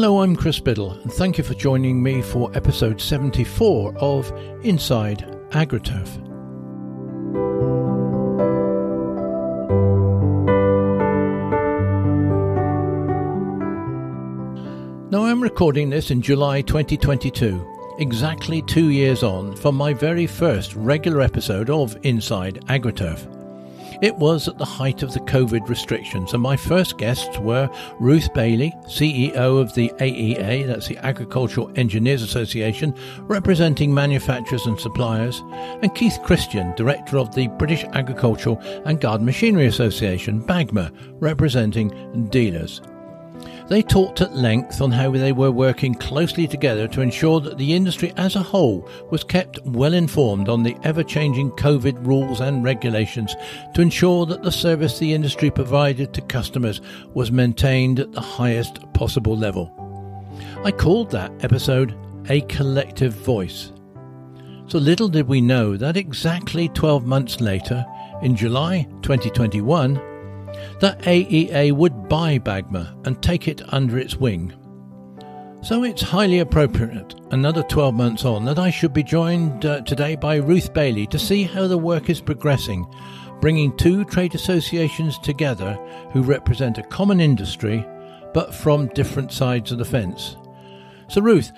Hello, I'm Chris Biddle, and thank you for joining me for episode 74 of Inside AgriTurf. Now, I'm recording this in July 2022, exactly two years on from my very first regular episode of Inside AgriTurf. It was at the height of the COVID restrictions, and my first guests were Ruth Bailey, CEO of the AEA, that's the Agricultural Engineers Association, representing manufacturers and suppliers, and Keith Christian, Director of the British Agricultural and Garden Machinery Association, BAGMA, representing dealers. They talked at length on how they were working closely together to ensure that the industry as a whole was kept well informed on the ever changing COVID rules and regulations to ensure that the service the industry provided to customers was maintained at the highest possible level. I called that episode A Collective Voice. So little did we know that exactly 12 months later, in July 2021, that AEA would buy Bagma and take it under its wing. So it's highly appropriate, another 12 months on, that I should be joined uh, today by Ruth Bailey to see how the work is progressing, bringing two trade associations together who represent a common industry but from different sides of the fence. So, Ruth,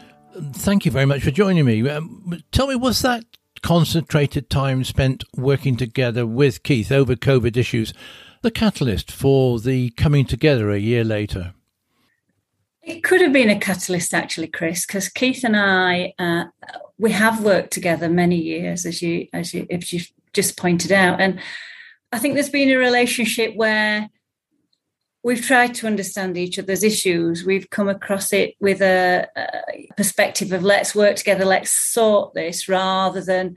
thank you very much for joining me. Um, tell me, was that concentrated time spent working together with Keith over COVID issues the catalyst for the coming together a year later? It could have been a catalyst, actually, Chris, because Keith and I uh, we have worked together many years, as you as you if you've just pointed out, and I think there's been a relationship where we've tried to understand each other's issues. We've come across it with a, a perspective of let's work together, let's sort this, rather than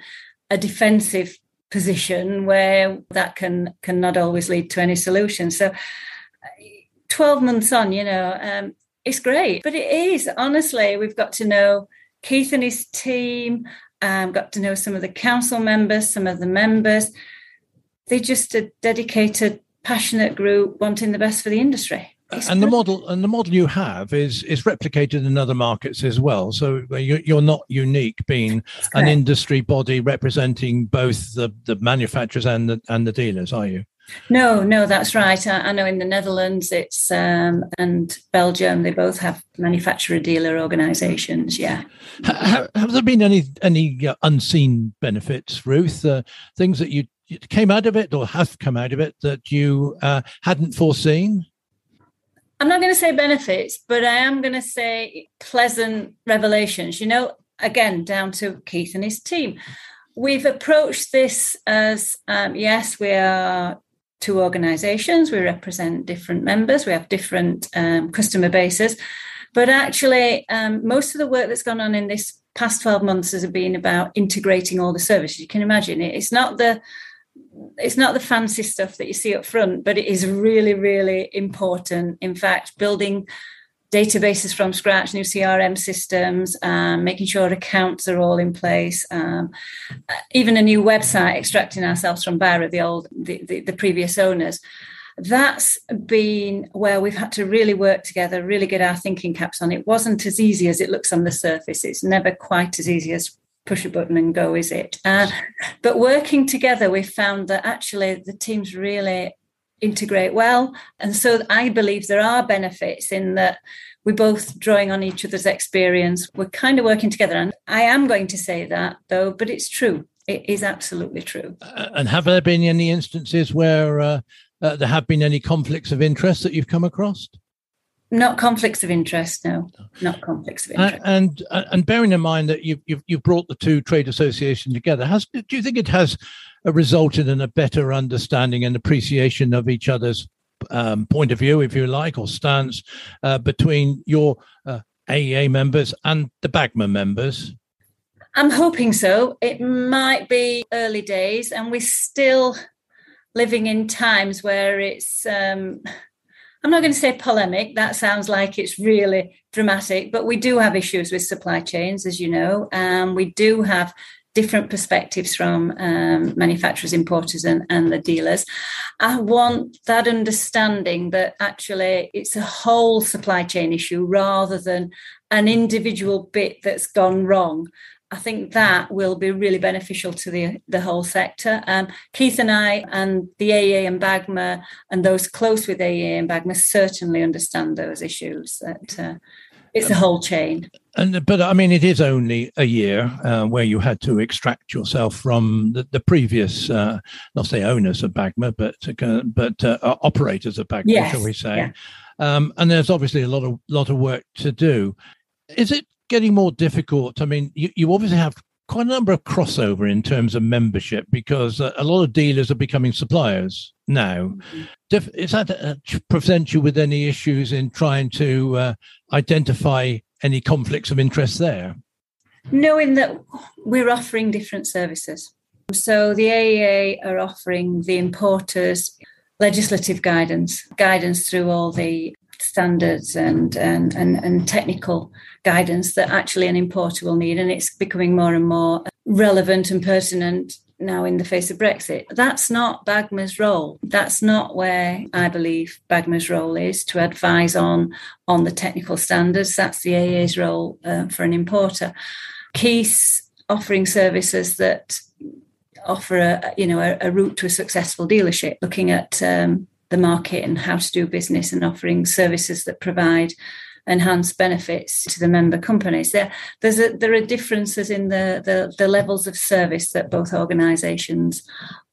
a defensive position where that can can not always lead to any solution. So, twelve months on, you know, um, it's great, but it is honestly we've got to know Keith and his team. Um, got to know some of the council members, some of the members. They're just a dedicated, passionate group wanting the best for the industry and the model and the model you have is is replicated in other markets as well. So you're not unique, being an industry body representing both the, the manufacturers and the and the dealers, are you? No, no, that's right. I, I know in the Netherlands, it's um, and Belgium, they both have manufacturer dealer organisations. Yeah. Have, have, there been any any uh, unseen benefits, Ruth? Uh, things that you came out of it or have come out of it that you uh, hadn't foreseen? I'm not going to say benefits, but I am going to say pleasant revelations. You know, again, down to Keith and his team. We've approached this as um, yes, we are two organizations, we represent different members, we have different um, customer bases. But actually, um, most of the work that's gone on in this past 12 months has been about integrating all the services. You can imagine it. It's not the it's not the fancy stuff that you see up front, but it is really, really important. In fact, building databases from scratch, new CRM systems, um, making sure accounts are all in place, um, even a new website, extracting ourselves from BIRA, the old, the, the, the previous owners. That's been where we've had to really work together, really get our thinking caps on. It wasn't as easy as it looks on the surface. It's never quite as easy as push a button and go, is it? Uh, but working together, we found that actually the teams really integrate well. And so I believe there are benefits in that we're both drawing on each other's experience. We're kind of working together. And I am going to say that though, but it's true. It is absolutely true. Uh, and have there been any instances where uh, uh, there have been any conflicts of interest that you've come across? Not conflicts of interest, no. Not conflicts of interest. And and, and bearing in mind that you've, you've, you've brought the two trade associations together, has do you think it has resulted in a better understanding and appreciation of each other's um, point of view, if you like, or stance uh, between your uh, AEA members and the Bagma members? I'm hoping so. It might be early days, and we're still living in times where it's. Um, I'm not going to say polemic, that sounds like it's really dramatic, but we do have issues with supply chains, as you know. Um, we do have different perspectives from um, manufacturers, importers, and, and the dealers. I want that understanding that actually it's a whole supply chain issue rather than an individual bit that's gone wrong. I think that will be really beneficial to the the whole sector. Um, Keith and I and the AEA and BAGMA and those close with AEA and BAGMA certainly understand those issues. That uh, it's a whole chain. And but I mean, it is only a year uh, where you had to extract yourself from the, the previous, uh, not say owners of Bagma, but uh, but uh, operators of Bagma, yes. shall we say? Yeah. Um, and there's obviously a lot of lot of work to do. Is it getting more difficult? I mean, you, you obviously have quite a number of crossover in terms of membership because uh, a lot of dealers are becoming suppliers now. Mm-hmm. Is that uh, present you with any issues in trying to uh, identify any conflicts of interest there? Knowing that we're offering different services. So the AEA are offering the importers legislative guidance, guidance through all the standards and, and, and, and technical guidance that actually an importer will need. And it's becoming more and more relevant and pertinent now in the face of Brexit. That's not Bagma's role. That's not where I believe Bagma's role is to advise on on the technical standards. That's the AA's role uh, for an importer. Keith's offering services that offer a you know a, a route to a successful dealership, looking at um, the market and how to do business and offering services that provide enhanced benefits to the member companies. There, there's a, there are differences in the, the, the levels of service that both organisations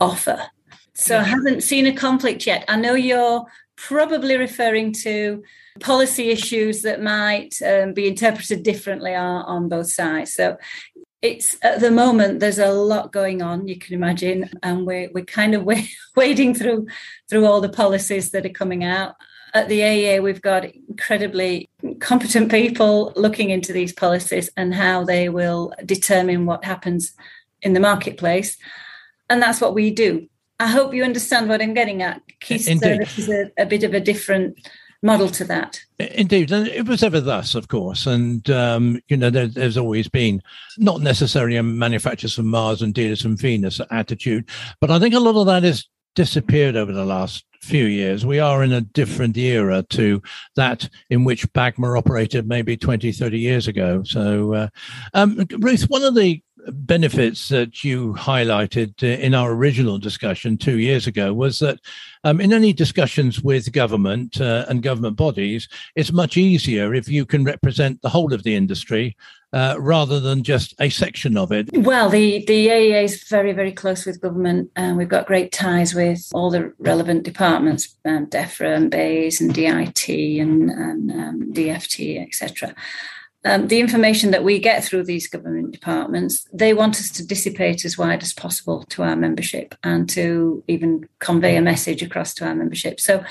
offer. So I haven't seen a conflict yet. I know you're probably referring to policy issues that might um, be interpreted differently on, on both sides. So it's at the moment there's a lot going on you can imagine and we're, we're kind of wading through through all the policies that are coming out. At the AEA we've got incredibly competent people looking into these policies and how they will determine what happens in the marketplace and that's what we do. I hope you understand what i'm getting at Keith. Service is a, a bit of a different model to that. Indeed, and it was ever thus, of course. And um, you know, there, there's always been not necessarily a manufacturers from Mars and dealers from Venus attitude, but I think a lot of that has disappeared over the last few years. We are in a different era to that in which Bagma operated maybe 20, 30 years ago. So, uh, um, Ruth, one of the benefits that you highlighted in our original discussion two years ago was that um, in any discussions with government uh, and government bodies, it's much easier if you can represent the whole of the industry uh, rather than just a section of it. Well, the, the AEA is very, very close with government, and we've got great ties with all the relevant departments, um, DEFRA and BEIS and DIT and, and um, DFT, etc um, the information that we get through these government departments, they want us to dissipate as wide as possible to our membership and to even convey a message across to our membership. So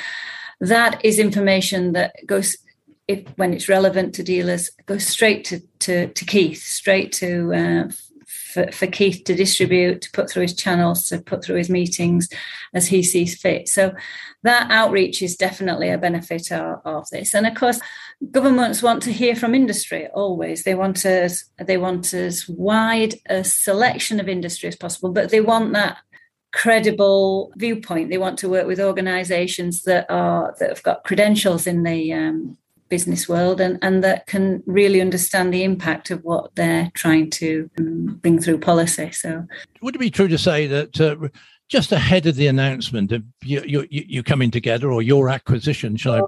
that is information that goes, if, when it's relevant to dealers, goes straight to, to, to Keith, straight to uh, for, for Keith to distribute, to put through his channels, to put through his meetings as he sees fit. So that outreach is definitely a benefit of, of this. And of course, governments want to hear from industry always. They want as they want as wide a selection of industry as possible, but they want that credible viewpoint. They want to work with organisations that are that have got credentials in the um, business world and, and that can really understand the impact of what they're trying to um, bring through policy. So, would it be true to say that uh, just ahead of the announcement of you, you, you, coming together or your acquisition, shall I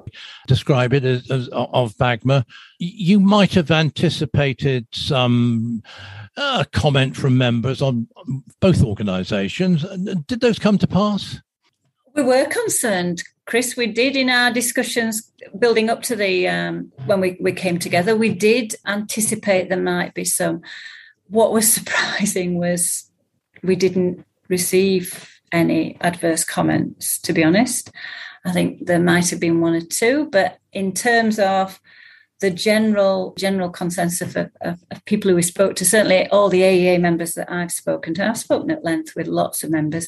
describe it as, as of Bagma, you might have anticipated some uh, comment from members on both organisations. Did those come to pass? We were concerned, Chris. We did in our discussions building up to the um, when we, we came together. We did anticipate there might be some. What was surprising was we didn't receive any adverse comments, to be honest. I think there might have been one or two, but in terms of the general general consensus of, of, of, people who we spoke to, certainly all the AEA members that I've spoken to, I've spoken at length with lots of members,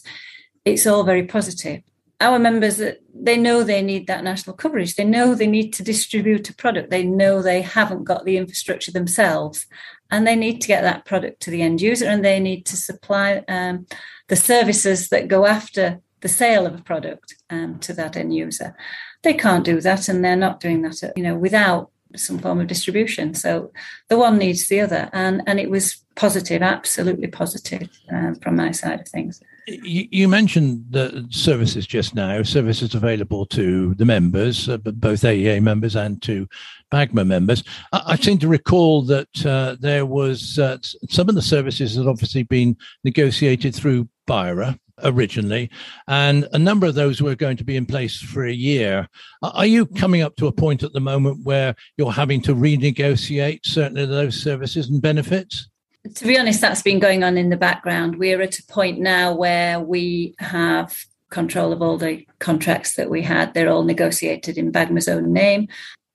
it's all very positive. Our members they know they need that national coverage. They know they need to distribute a product. They know they haven't got the infrastructure themselves. And they need to get that product to the end user and they need to supply um, the services that go after the sale of a product um, to that end user. They can't do that and they're not doing that you know without some form of distribution. So the one needs the other. And and it was positive absolutely positive um, from my side of things you, mentioned the services just now, services available to the members, uh, both AEA members and to BAGMA members. I, I seem to recall that uh, there was uh, some of the services had obviously been negotiated through BIRA originally, and a number of those were going to be in place for a year. Are you coming up to a point at the moment where you're having to renegotiate certain of those services and benefits? To be honest, that's been going on in the background. We're at a point now where we have control of all the contracts that we had. They're all negotiated in BAGMA's own name.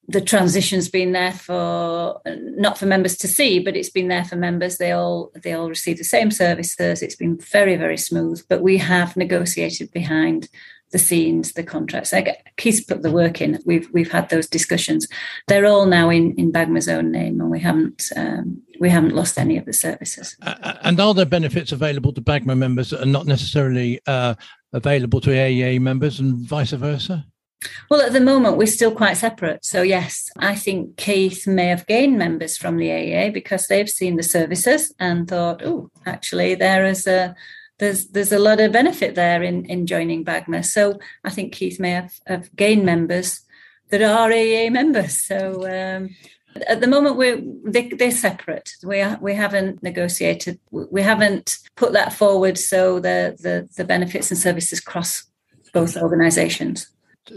The transition's been there for not for members to see, but it's been there for members. They all they all receive the same services. It's been very very smooth. But we have negotiated behind the scenes, the contracts. Keith's put the work in. We've we've had those discussions. They're all now in in Bagma's own name, and we haven't um, we haven't lost any of the services. And are there benefits available to Bagma members that are not necessarily uh, available to AEA members, and vice versa? Well, at the moment, we're still quite separate. So, yes, I think Keith may have gained members from the AEA because they've seen the services and thought, oh, actually, there is a there's there's a lot of benefit there in in joining Bagma. So I think Keith may have, have gained members that are AA members. So um, at the moment we're they, are separate. We we haven't negotiated. We haven't put that forward. So the the, the benefits and services cross both organisations.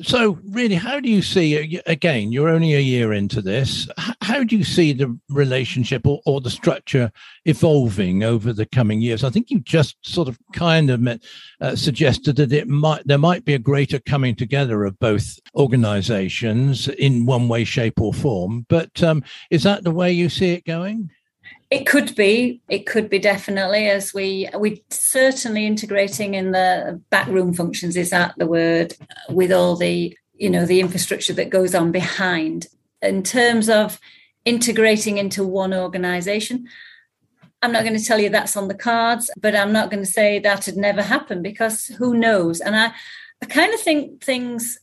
So, really, how do you see, again, you're only a year into this, how do you see the relationship or, or the structure evolving over the coming years? I think you just sort of kind of met, uh, suggested that it might there might be a greater coming together of both organizations in one way, shape, or form. But um, is that the way you see it going? It could be. It could be definitely as we we certainly integrating in the backroom functions is that the word with all the you know the infrastructure that goes on behind in terms of integrating into one organization. I'm not going to tell you that's on the cards, but I'm not going to say that had never happened because who knows? And I, I kind of think things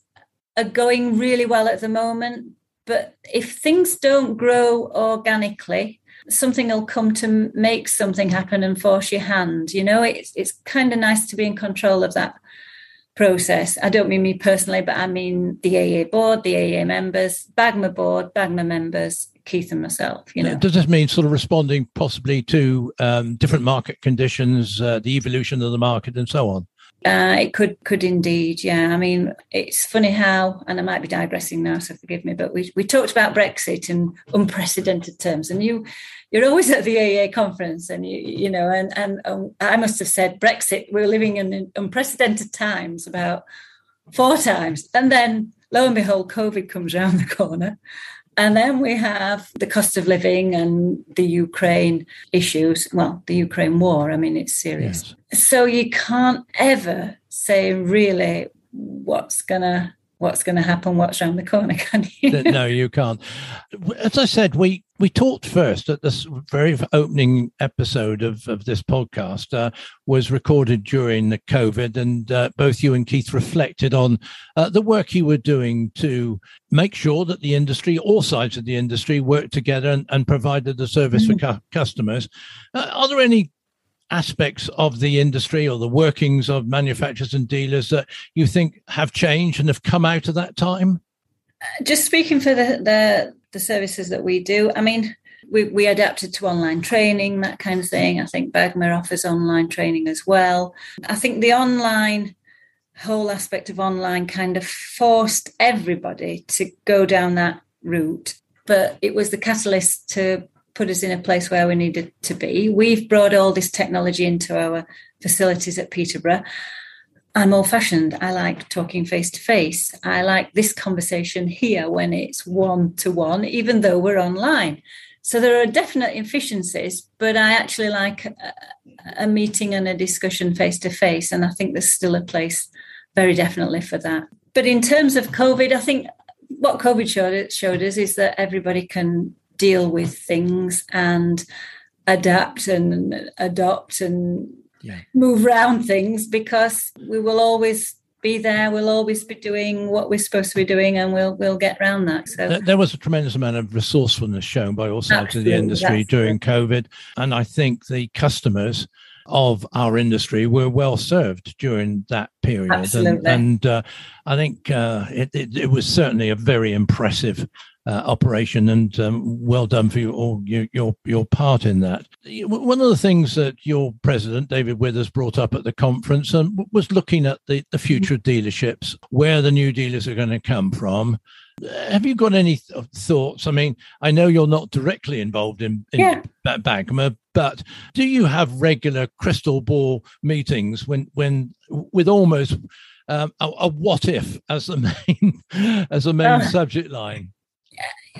are going really well at the moment. But if things don't grow organically, something will come to make something happen and force your hand. You know, it's it's kind of nice to be in control of that process. I don't mean me personally, but I mean the AA board, the AA members, Bagma board, Bagma members, Keith and myself. You know, does this mean sort of responding possibly to um, different market conditions, uh, the evolution of the market, and so on? Uh, it could could indeed, yeah. I mean, it's funny how, and I might be digressing now, so forgive me, but we we talked about Brexit in unprecedented terms, and you you're always at the AA conference, and you you know, and and um, I must have said Brexit. We're living in unprecedented times about four times, and then lo and behold, COVID comes around the corner, and then we have the cost of living and the Ukraine issues. Well, the Ukraine war, I mean, it's serious. Yes. So you can't ever say really what's going to what's going to happen, what's around the corner, can you? no, you can't. As I said, we we talked first at this very opening episode of, of this podcast uh, was recorded during the COVID, and uh, both you and Keith reflected on uh, the work you were doing to make sure that the industry, all sides of the industry, worked together and, and provided the service mm-hmm. for cu- customers. Uh, are there any aspects of the industry or the workings of manufacturers and dealers that you think have changed and have come out of that time? Uh, just speaking for the the, the services that we do, I mean, we, we adapted to online training, that kind of thing. I think Bagma offers online training as well. I think the online whole aspect of online kind of forced everybody to go down that route, but it was the catalyst to put us in a place where we needed to be. We've brought all this technology into our facilities at Peterborough. I'm old fashioned. I like talking face to face. I like this conversation here when it's one to one, even though we're online. So there are definite efficiencies, but I actually like a, a meeting and a discussion face to face. And I think there's still a place very definitely for that. But in terms of COVID, I think what COVID showed, showed us is that everybody can deal with things and adapt and adopt and yeah. move around things because we will always be there. We'll always be doing what we're supposed to be doing, and we'll we'll get around that. So there was a tremendous amount of resourcefulness shown by all sides Absolutely, of the industry during COVID, and I think the customers of our industry were well served during that period. Absolutely. And, and uh, I think uh, it, it, it, was certainly a very impressive uh, operation, and um, well done for you all your, your your part in that. One of the things that your president David Withers brought up at the conference um, was looking at the, the future of dealerships, where the new dealers are going to come from. Have you got any th- thoughts? I mean, I know you're not directly involved in, in yeah. Bagma, but do you have regular crystal ball meetings when when with almost um, a, a, what if as the main as the main uh, subject line?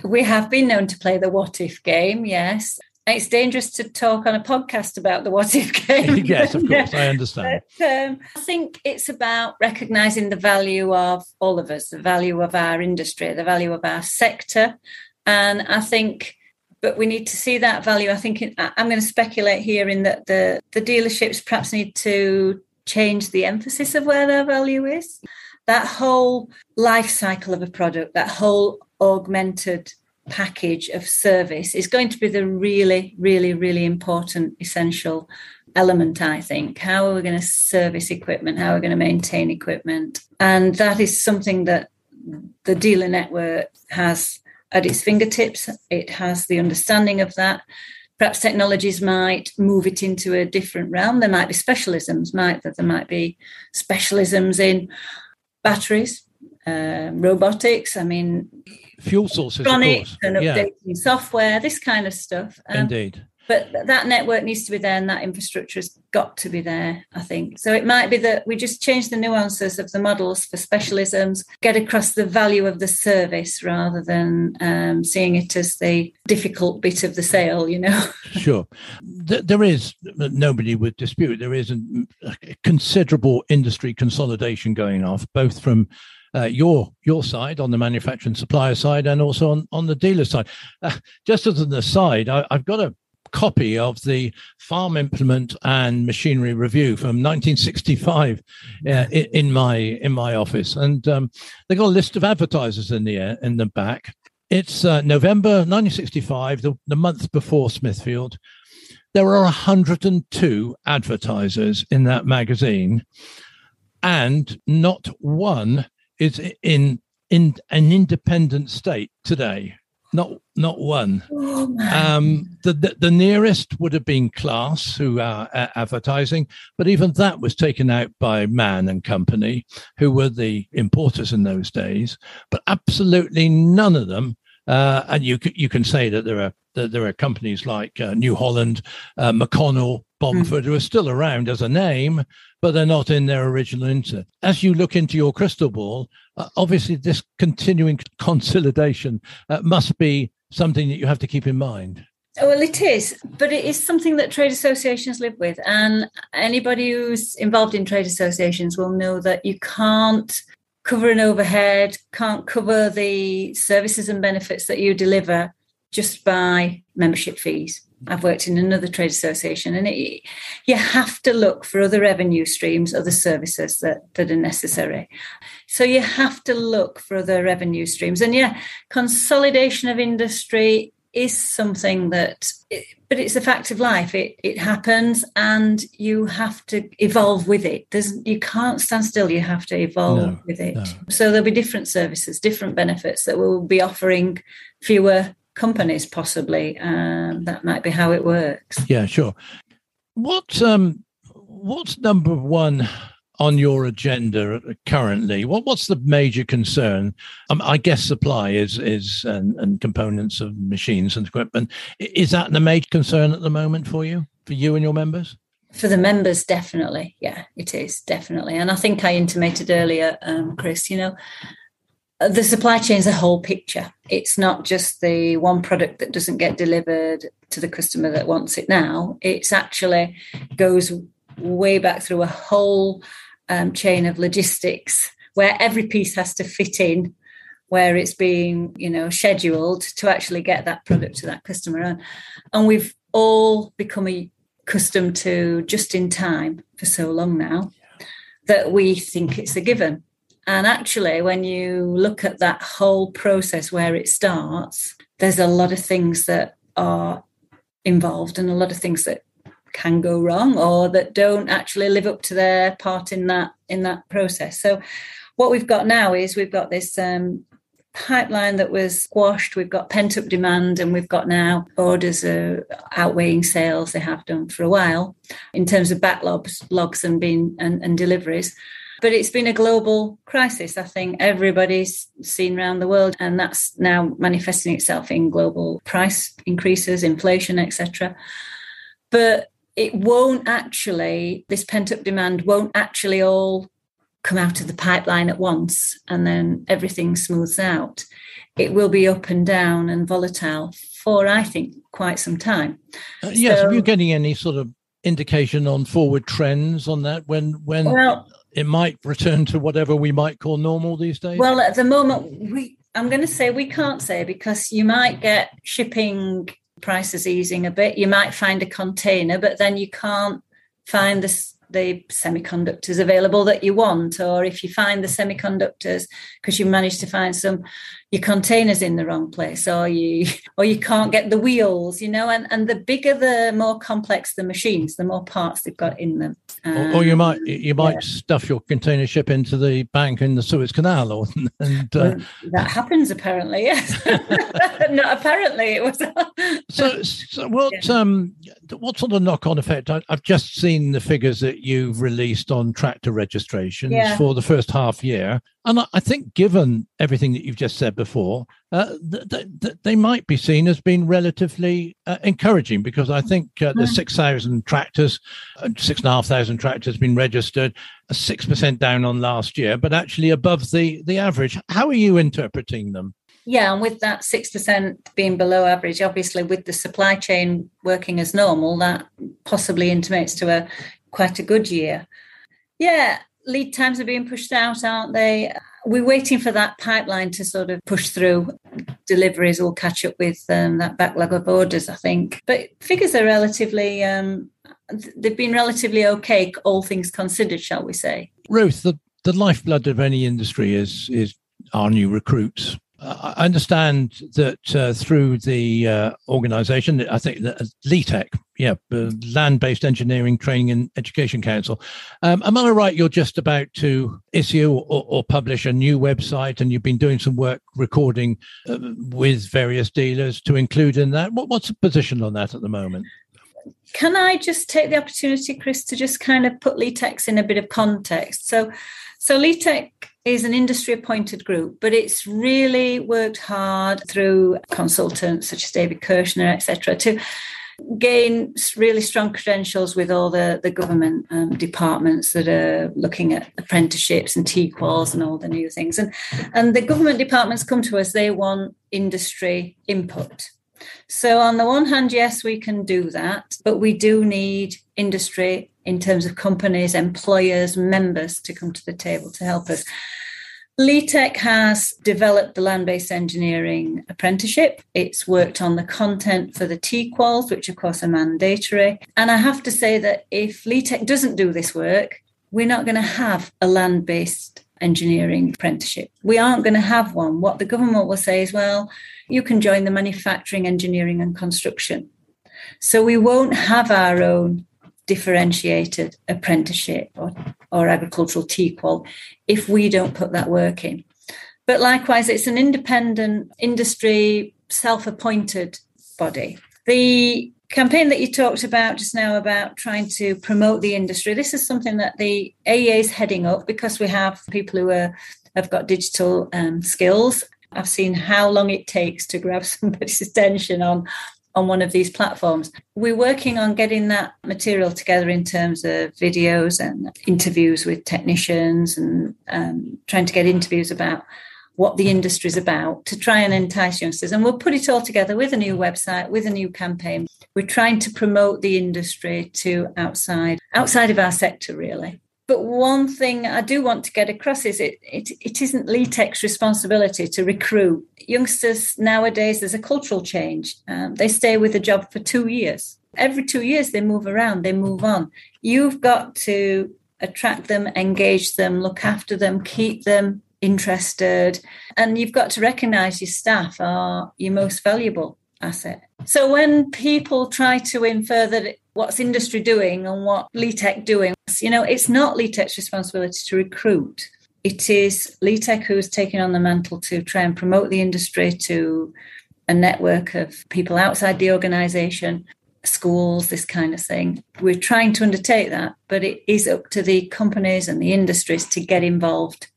We have been known to play the what if game, yes. It's dangerous to talk on a podcast about the what if game. yes, of course, I understand. But, um, I think it's about recognizing the value of all of us, the value of our industry, the value of our sector. And I think, but we need to see that value. I think it, I'm going to speculate here in that the, the dealerships perhaps need to change the emphasis of where their value is. That whole life cycle of a product, that whole augmented package of service is going to be the really, really, really important, essential element, I think. How are we going to service equipment? How are we going to maintain equipment? And that is something that the dealer network has at its fingertips. It has the understanding of that. Perhaps technologies might move it into a different realm. There might be specialisms, might that there might be specialisms in batteries, uh, robotics. I mean, fuel sources, and updating yeah. software, this kind of stuff. Um, Indeed. But that network needs to be there, and that infrastructure has got to be there. I think so. It might be that we just change the nuances of the models for specialisms, get across the value of the service rather than um, seeing it as the difficult bit of the sale. You know. sure, there is nobody would dispute there is a considerable industry consolidation going off, both from uh, your your side on the manufacturing supplier side and also on, on the dealer side. Uh, just as an aside, I, I've got a copy of the farm implement and machinery review from 1965 uh, in my in my office. And um, they got a list of advertisers in the in the back. It's uh, november 1965 the, the month before smithfield. There are 102 advertisers in that magazine and not one is in in an independent state today. Not not one. Oh, um, the, the, the nearest would have been Claas, who are advertising, but even that was taken out by Mann and Company, who were the importers in those days. But absolutely none of them. Uh, and you you can say that there are that there are companies like uh, New Holland, uh, McConnell, Bomford, mm. who are still around as a name, but they're not in their original intent. As you look into your crystal ball, uh, obviously this continuing consolidation uh, must be something that you have to keep in mind. Well, it is, but it is something that trade associations live with. And anybody who's involved in trade associations will know that you can't cover an overhead, can't cover the services and benefits that you deliver just by membership fees. I've worked in another trade association, and it, you have to look for other revenue streams, other services that, that are necessary. So you have to look for other revenue streams. And yeah, consolidation of industry is something that, but it's a fact of life. It it happens, and you have to evolve with it. There's you can't stand still. You have to evolve no, with it. No. So there'll be different services, different benefits that will be offering fewer companies, possibly. Um, that might be how it works. Yeah, sure. What um, what's number one on your agenda currently? What what's the major concern? Um, I guess supply is is and, and components of machines and equipment. Is that the major concern at the moment for you, for you and your members? For the members, definitely. Yeah, it is definitely. And I think I intimated earlier, um, Chris. You know, the supply chain is a whole picture. It's not just the one product that doesn't get delivered to the customer that wants it now. It's actually goes way back through a whole um, chain of logistics where every piece has to fit in where it's being you know scheduled to actually get that product to that customer. And, and we've all become accustomed to just in time for so long now that we think it's a given. And actually when you look at that whole process where it starts there's a lot of things that are involved and a lot of things that can go wrong or that don't actually live up to their part in that in that process so what we've got now is we've got this um, pipeline that was squashed. We've got pent up demand, and we've got now orders are outweighing sales. They have done for a while in terms of backlogs, logs, and being and, and deliveries. But it's been a global crisis. I think everybody's seen around the world, and that's now manifesting itself in global price increases, inflation, etc. But it won't actually, this pent up demand won't actually all come out of the pipeline at once and then everything smooths out. It will be up and down and volatile for, I think, quite some time. Uh, yes, so, are you getting any sort of indication on forward trends on that when when well, it might return to whatever we might call normal these days? Well, at the moment, we I'm going to say we can't say because you might get shipping prices easing a bit. You might find a container, but then you can't find this the semiconductors available that you want, or if you find the semiconductors because you managed to find some your containers in the wrong place, or you or you can't get the wheels, you know, and, and the bigger the more complex the machines, the more parts they've got in them. Um, or, or, you might you might yeah. stuff your container ship into the bank in the Suez Canal, or and uh, well, that happens apparently. Yes, not apparently it was. so, so what yeah. um what sort of knock on effect? I, have just seen the figures that you've released on tractor registrations yeah. for the first half year, and I, think given everything that you've just said before, uh, th- th- they might be seen as being relatively uh, encouraging because I think uh, the hmm. 6,000 tractors, uh, 6,500 tractors been registered, 6% down on last year, but actually above the, the average. How are you interpreting them? Yeah, and with that 6% being below average, obviously with the supply chain working as normal, that possibly intimates to a quite a good year. Yeah, lead times are being pushed out, aren't they? we're waiting for that pipeline to sort of push through. Deliveries will catch up with um, that backlog of orders, I think. But figures are relatively, um, they've been relatively okay, all things considered, shall we say. Ruth, the, the lifeblood of any industry is is our new recruits. I understand that uh, through the uh, organization, I think that uh, LETEC, yeah, uh, Land Based Engineering Training and Education Council. Um, am I right? You're just about to issue or, or, publish a new website, and you've been doing some work recording uh, with various dealers to include in that. What, what's the position on that at the moment? Can I just take the opportunity, Chris, to just kind of put LETECs in a bit of context? So, so LETEC is an industry appointed group, but it's really worked hard through consultants such as David Kirshner, etc., to gain really strong credentials with all the, the government um, departments that are looking at apprenticeships and TQuals and all the new things. And, and the government departments come to us, they want industry input. So, on the one hand, yes, we can do that, but we do need industry in terms of companies, employers, members to come to the table to help us. LETEC has developed the land based engineering apprenticeship. It's worked on the content for the TQuals, which of course are mandatory. And I have to say that if LETEC doesn't do this work, we're not going to have a land based engineering apprenticeship. We aren't going to have one. What the government will say is, well, you can join the manufacturing, engineering, and construction. So we won't have our own differentiated apprenticeship or, or agricultural TQual if we don't put that work in. But likewise, it's an independent industry, self appointed body. The campaign that you talked about just now about trying to promote the industry, this is something that the AEA is heading up because we have people who are, have got digital um, skills. I've seen how long it takes to grab somebody's attention on on one of these platforms. We're working on getting that material together in terms of videos and interviews with technicians and um, trying to get interviews about what the industry is about to try and entice youngsters. And we'll put it all together with a new website, with a new campaign. We're trying to promote the industry to outside outside of our sector, really. But one thing I do want to get across is it, it, it isn't LETEC's responsibility to recruit. Youngsters nowadays, there's a cultural change. Um, they stay with a job for two years. Every two years, they move around, they move on. You've got to attract them, engage them, look after them, keep them interested. And you've got to recognize your staff are your most valuable asset. So when people try to infer that what's industry doing and what LETEC doing, you know, it's not LETEC's responsibility to recruit. It is LETEC who's taking on the mantle to try and promote the industry to a network of people outside the organization, schools, this kind of thing. We're trying to undertake that, but it is up to the companies and the industries to get involved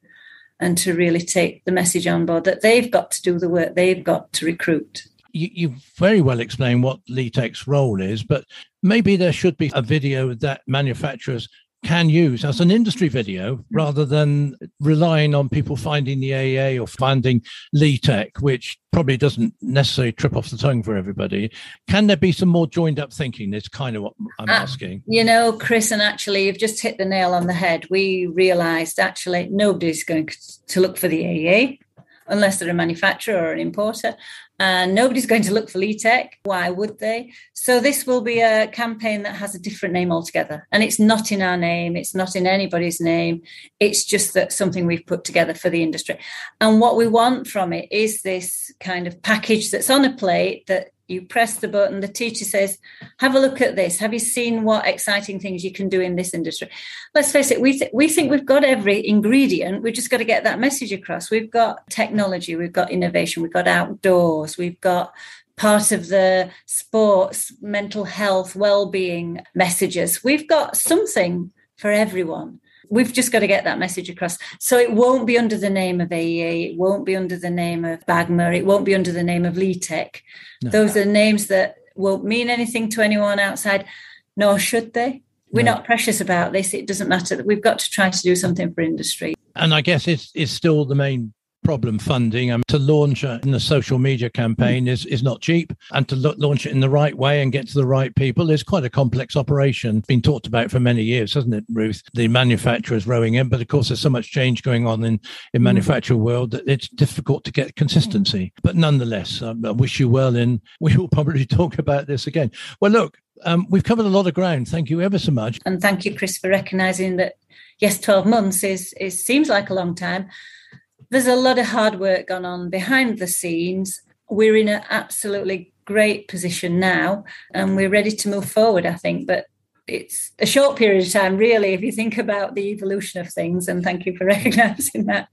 and to really take the message on board that they've got to do the work, they've got to recruit. You, you very well explained what LETEC's role is, but maybe there should be a video that manufacturers can use as an industry video rather than relying on people finding the AEA or finding LETEC, which probably doesn't necessarily trip off the tongue for everybody. Can there be some more joined up thinking? It's kind of what I'm uh, asking. You know, Chris, and actually, you've just hit the nail on the head. We realized actually nobody's going to look for the AEA unless they're a manufacturer or an importer and nobody's going to look for LETEC. Why would they? So this will be a campaign that has a different name altogether. And it's not in our name, it's not in anybody's name. It's just that something we've put together for the industry. And what we want from it is this kind of package that's on a plate that you press the button the teacher says have a look at this. Have you seen what exciting things you can do in this industry? Let's face it we, th- we think we've got every ingredient. We've just got to get that message across. We've got technology. We've got innovation. We've got outdoors. We've got part of the sports mental health well-being messages. We've got something for everyone we've just got to get that message across. So it won't be under the name of AEA, it won't be under the name of BAGMA, it won't be under the name of LETEC. No. Those are names that won't mean anything to anyone outside, nor should they. We're no. not precious about this. It doesn't matter. We've got to try to do something for industry. And I guess it's, it's still the main problem funding. Um, to launch a, in a social media campaign is, is not cheap. And to lo- launch it in the right way and get to the right people is quite a complex operation. Been talked about for many years, hasn't it, Ruth? The manufacturers rowing in. But of course, there's so much change going on in, in mm. manufacturing world that it's difficult to get consistency. But nonetheless, um, I wish you well in. We will probably talk about this again. Well, look, um, we've covered a lot of ground. Thank you ever so much. And thank you, Chris, for recognising that, yes, 12 months is, is seems like a long time there's a lot of hard work gone on behind the scenes. We're in an absolutely great position now and we're ready to move forward, I think. But it's a short period of time, really, if you think about the evolution of things. And thank you for recognizing that.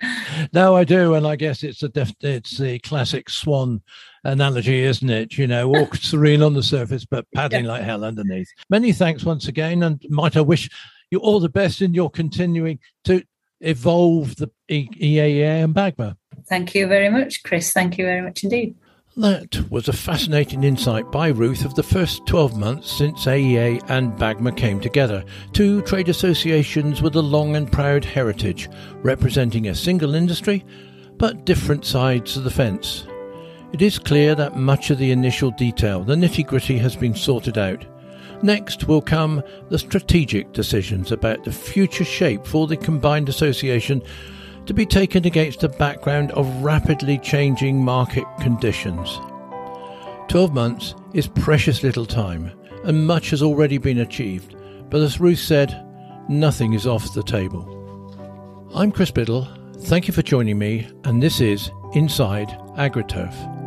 No, I do, and I guess it's a def- it's the classic swan analogy, isn't it? You know, all serene on the surface, but paddling yeah. like hell underneath. Many thanks once again, and might I wish you all the best in your continuing to evolve the EAA and BAGMA. Thank you very much, Chris. Thank you very much indeed. That was a fascinating insight by Ruth of the first 12 months since AEA and BAGMA came together, two trade associations with a long and proud heritage, representing a single industry but different sides of the fence. It is clear that much of the initial detail, the nitty gritty, has been sorted out. Next will come the strategic decisions about the future shape for the combined association to be taken against a background of rapidly changing market conditions. 12 months is precious little time, and much has already been achieved, but as Ruth said, nothing is off the table. I'm Chris Biddle. Thank you for joining me, and this is Inside AgriTurf.